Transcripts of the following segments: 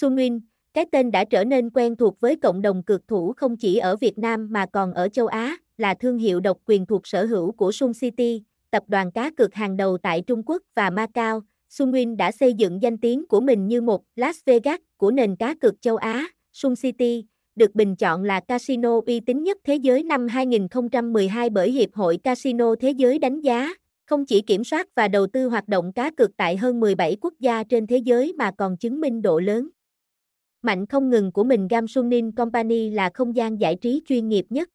Sunwin, cái tên đã trở nên quen thuộc với cộng đồng cược thủ không chỉ ở Việt Nam mà còn ở châu Á, là thương hiệu độc quyền thuộc sở hữu của Sun City, tập đoàn cá cược hàng đầu tại Trung Quốc và Macau. Sunwin đã xây dựng danh tiếng của mình như một Las Vegas của nền cá cược châu Á. Sun City được bình chọn là casino uy tín nhất thế giới năm 2012 bởi Hiệp hội Casino Thế giới đánh giá, không chỉ kiểm soát và đầu tư hoạt động cá cược tại hơn 17 quốc gia trên thế giới mà còn chứng minh độ lớn mạnh không ngừng của mình Gamsunin Company là không gian giải trí chuyên nghiệp nhất.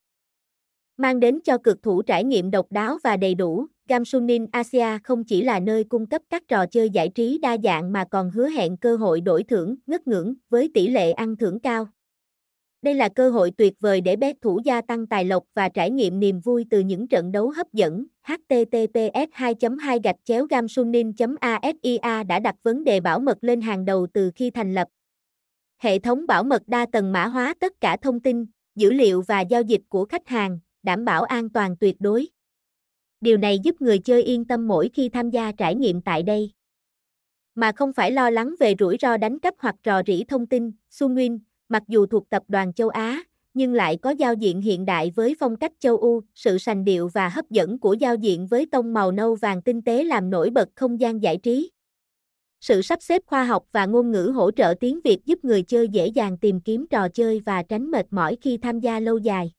Mang đến cho cực thủ trải nghiệm độc đáo và đầy đủ, Gamsunin Asia không chỉ là nơi cung cấp các trò chơi giải trí đa dạng mà còn hứa hẹn cơ hội đổi thưởng, ngất ngưỡng với tỷ lệ ăn thưởng cao. Đây là cơ hội tuyệt vời để bet thủ gia tăng tài lộc và trải nghiệm niềm vui từ những trận đấu hấp dẫn. https 2 2 gạch chéo gamsunin asia đã đặt vấn đề bảo mật lên hàng đầu từ khi thành lập. Hệ thống bảo mật đa tầng mã hóa tất cả thông tin, dữ liệu và giao dịch của khách hàng, đảm bảo an toàn tuyệt đối. Điều này giúp người chơi yên tâm mỗi khi tham gia trải nghiệm tại đây. Mà không phải lo lắng về rủi ro đánh cắp hoặc rò rỉ thông tin, Sunwin, mặc dù thuộc tập đoàn châu Á, nhưng lại có giao diện hiện đại với phong cách châu Âu, sự sành điệu và hấp dẫn của giao diện với tông màu nâu vàng tinh tế làm nổi bật không gian giải trí. Sự sắp xếp khoa học và ngôn ngữ hỗ trợ tiếng Việt giúp người chơi dễ dàng tìm kiếm trò chơi và tránh mệt mỏi khi tham gia lâu dài.